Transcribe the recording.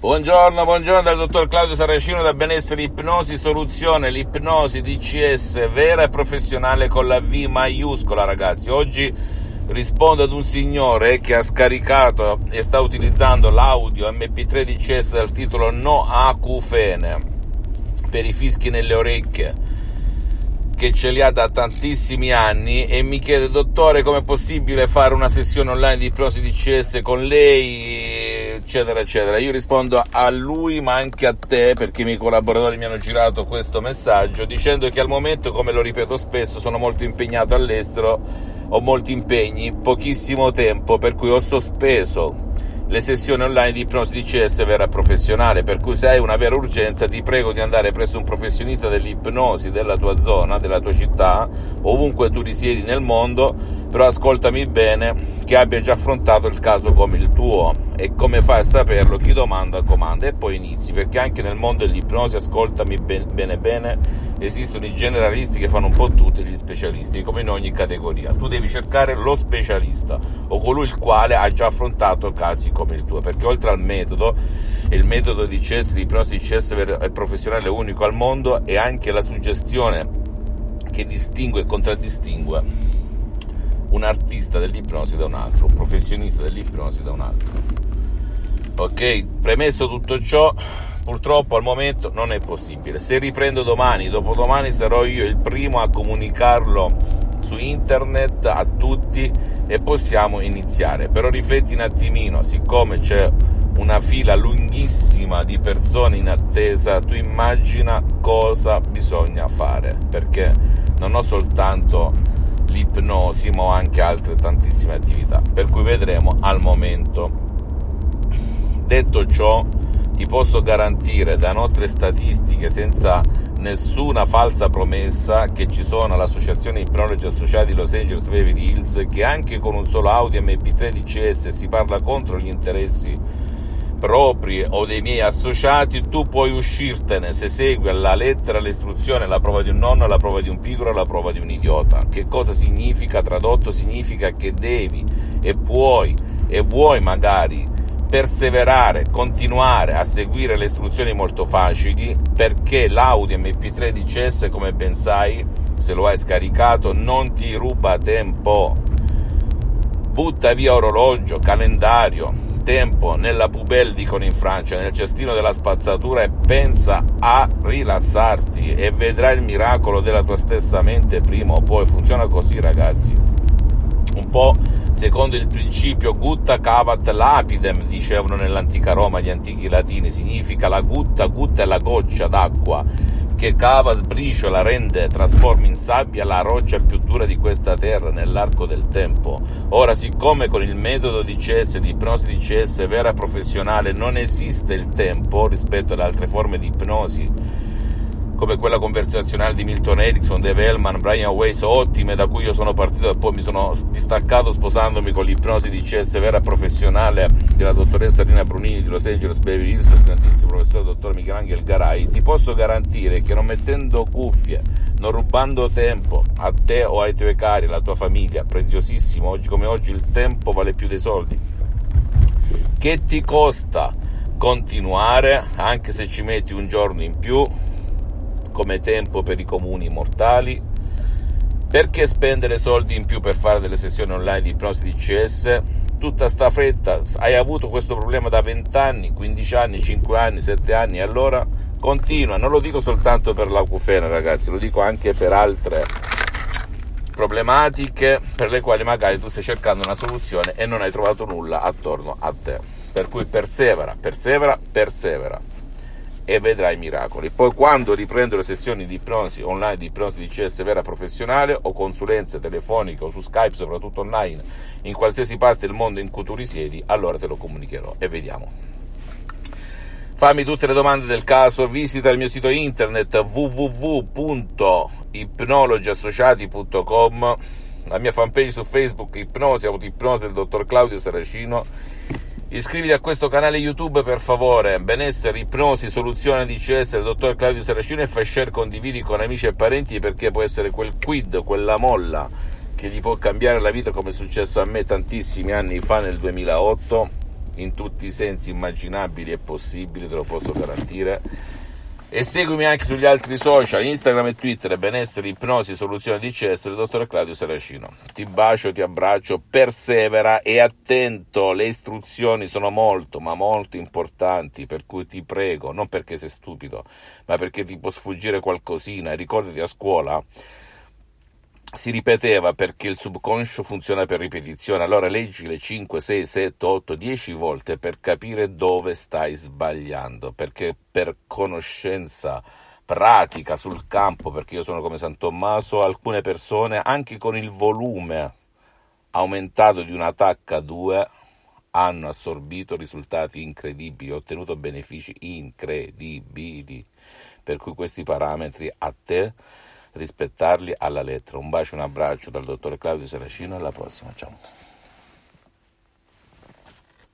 Buongiorno, buongiorno dal dottor Claudio Saracino da Benessere Ipnosi Soluzione, l'ipnosi DCS vera e professionale con la V maiuscola ragazzi. Oggi rispondo ad un signore che ha scaricato e sta utilizzando l'audio MP3 DCS dal titolo No acufene per i fischi nelle orecchie che ce li ha da tantissimi anni e mi chiede dottore come è possibile fare una sessione online di ipnosi DCS con lei eccetera, eccetera. Io rispondo a lui, ma anche a te, perché i miei collaboratori mi hanno girato questo messaggio, dicendo che al momento, come lo ripeto spesso, sono molto impegnato all'estero, ho molti impegni, pochissimo tempo, per cui ho sospeso le sessioni online di ipnosi di CS vera professionale, per cui se hai una vera urgenza ti prego di andare presso un professionista dell'ipnosi della tua zona, della tua città, ovunque tu risiedi nel mondo, però ascoltami bene, che abbia già affrontato il caso come il tuo. E come fai a saperlo? Chi domanda comanda e poi inizi, perché anche nel mondo dell'ipnosi, ascoltami bene bene, esistono i generalisti che fanno un po' tutti gli specialisti, come in ogni categoria. Tu devi cercare lo specialista o colui il quale ha già affrontato casi come il tuo, perché oltre al metodo, il metodo di CS, di ipnosi di CS è professionale unico al mondo e anche la suggestione che distingue e contraddistingue un artista dell'ipnosi da un altro, un professionista dell'ipnosi da un altro. Ok, premesso tutto ciò, purtroppo al momento non è possibile. Se riprendo domani, dopodomani sarò io il primo a comunicarlo su internet a tutti e possiamo iniziare. Però rifletti un attimino, siccome c'è una fila lunghissima di persone in attesa, tu immagina cosa bisogna fare, perché non ho soltanto l'ipnosi, ma anche altre tantissime attività, per cui vedremo al momento. Detto ciò, ti posso garantire da nostre statistiche senza nessuna falsa promessa che ci sono all'associazione ipnologi associati Los Angeles Beverly Hills che anche con un solo Audi MP3 DCS si parla contro gli interessi propri o dei miei associati, tu puoi uscirtene se segui alla lettera l'istruzione, la prova di un nonno, la prova di un piccolo, la prova di un idiota. Che cosa significa? Tradotto significa che devi e puoi e vuoi magari perseverare, continuare a seguire le istruzioni molto facili perché l'Audi MP3 DCS, come ben sai, se lo hai scaricato, non ti ruba tempo. Butta via orologio, calendario, tempo nella pubelle, dicono in Francia, nel cestino della spazzatura e pensa a rilassarti e vedrai il miracolo della tua stessa mente prima o poi. Funziona così, ragazzi. Un po' secondo il principio gutta cavat lapidem, dicevano nell'antica Roma gli antichi latini, significa la gutta, gutta è la goccia d'acqua che cava, sbriciola, rende, trasforma in sabbia la roccia più dura di questa terra nell'arco del tempo. Ora, siccome con il metodo di CS, di ipnosi di CS vera professionale, non esiste il tempo rispetto ad altre forme di ipnosi, come quella conversazionale di Milton Erickson, Dave Hellman, Brian Weiss, ottime da cui io sono partito e poi mi sono distaccato sposandomi con l'ipnosi di CS vera professionale della dottoressa Rina Brunini di Los Angeles Beverly Hills, il grandissimo professore dottor Michelangelo Garai, ti posso garantire che non mettendo cuffie, non rubando tempo a te o ai tuoi cari, alla tua famiglia, preziosissimo, oggi come oggi il tempo vale più dei soldi, che ti costa continuare anche se ci metti un giorno in più come tempo per i comuni mortali? Perché spendere soldi in più per fare delle sessioni online di ipnosi di CS? Tutta sta fretta, hai avuto questo problema da 20 anni, 15 anni, 5 anni, 7 anni, allora continua, non lo dico soltanto per l'acufene ragazzi, lo dico anche per altre problematiche per le quali magari tu stai cercando una soluzione e non hai trovato nulla attorno a te. Per cui persevera, persevera, persevera e vedrai miracoli. Poi quando riprendo le sessioni di ipnosi online, di ipnosi di CS vera professionale o consulenze telefoniche o su Skype, soprattutto online, in qualsiasi parte del mondo in cui tu risiedi, allora te lo comunicherò e vediamo. Fammi tutte le domande del caso, visita il mio sito internet www.ipnologiassociati.com, la mia fanpage su Facebook Ipnosi, Autoipnosi del dottor Claudio Saracino Iscriviti a questo canale YouTube per favore, benessere, ipnosi, soluzione DCS del dottor Claudio Saracino e fai share, condividi con amici e parenti perché può essere quel quid, quella molla che gli può cambiare la vita come è successo a me tantissimi anni fa nel 2008 in tutti i sensi immaginabili e possibili, te lo posso garantire e seguimi anche sugli altri social, Instagram e Twitter, benessere, ipnosi, soluzione di del dottor Claudio Saracino. Ti bacio, ti abbraccio, persevera e attento, le istruzioni sono molto, ma molto importanti, per cui ti prego, non perché sei stupido, ma perché ti può sfuggire qualcosina, ricordati a scuola si ripeteva perché il subconscio funziona per ripetizione, allora leggi le 5, 6, 7, 8, 10 volte per capire dove stai sbagliando, perché per conoscenza pratica sul campo, perché io sono come San Tommaso, alcune persone anche con il volume aumentato di una tacca 2 hanno assorbito risultati incredibili, ottenuto benefici incredibili, per cui questi parametri a te rispettarli alla lettera. Un bacio, un abbraccio dal dottore Claudio Saracino, alla prossima, ciao.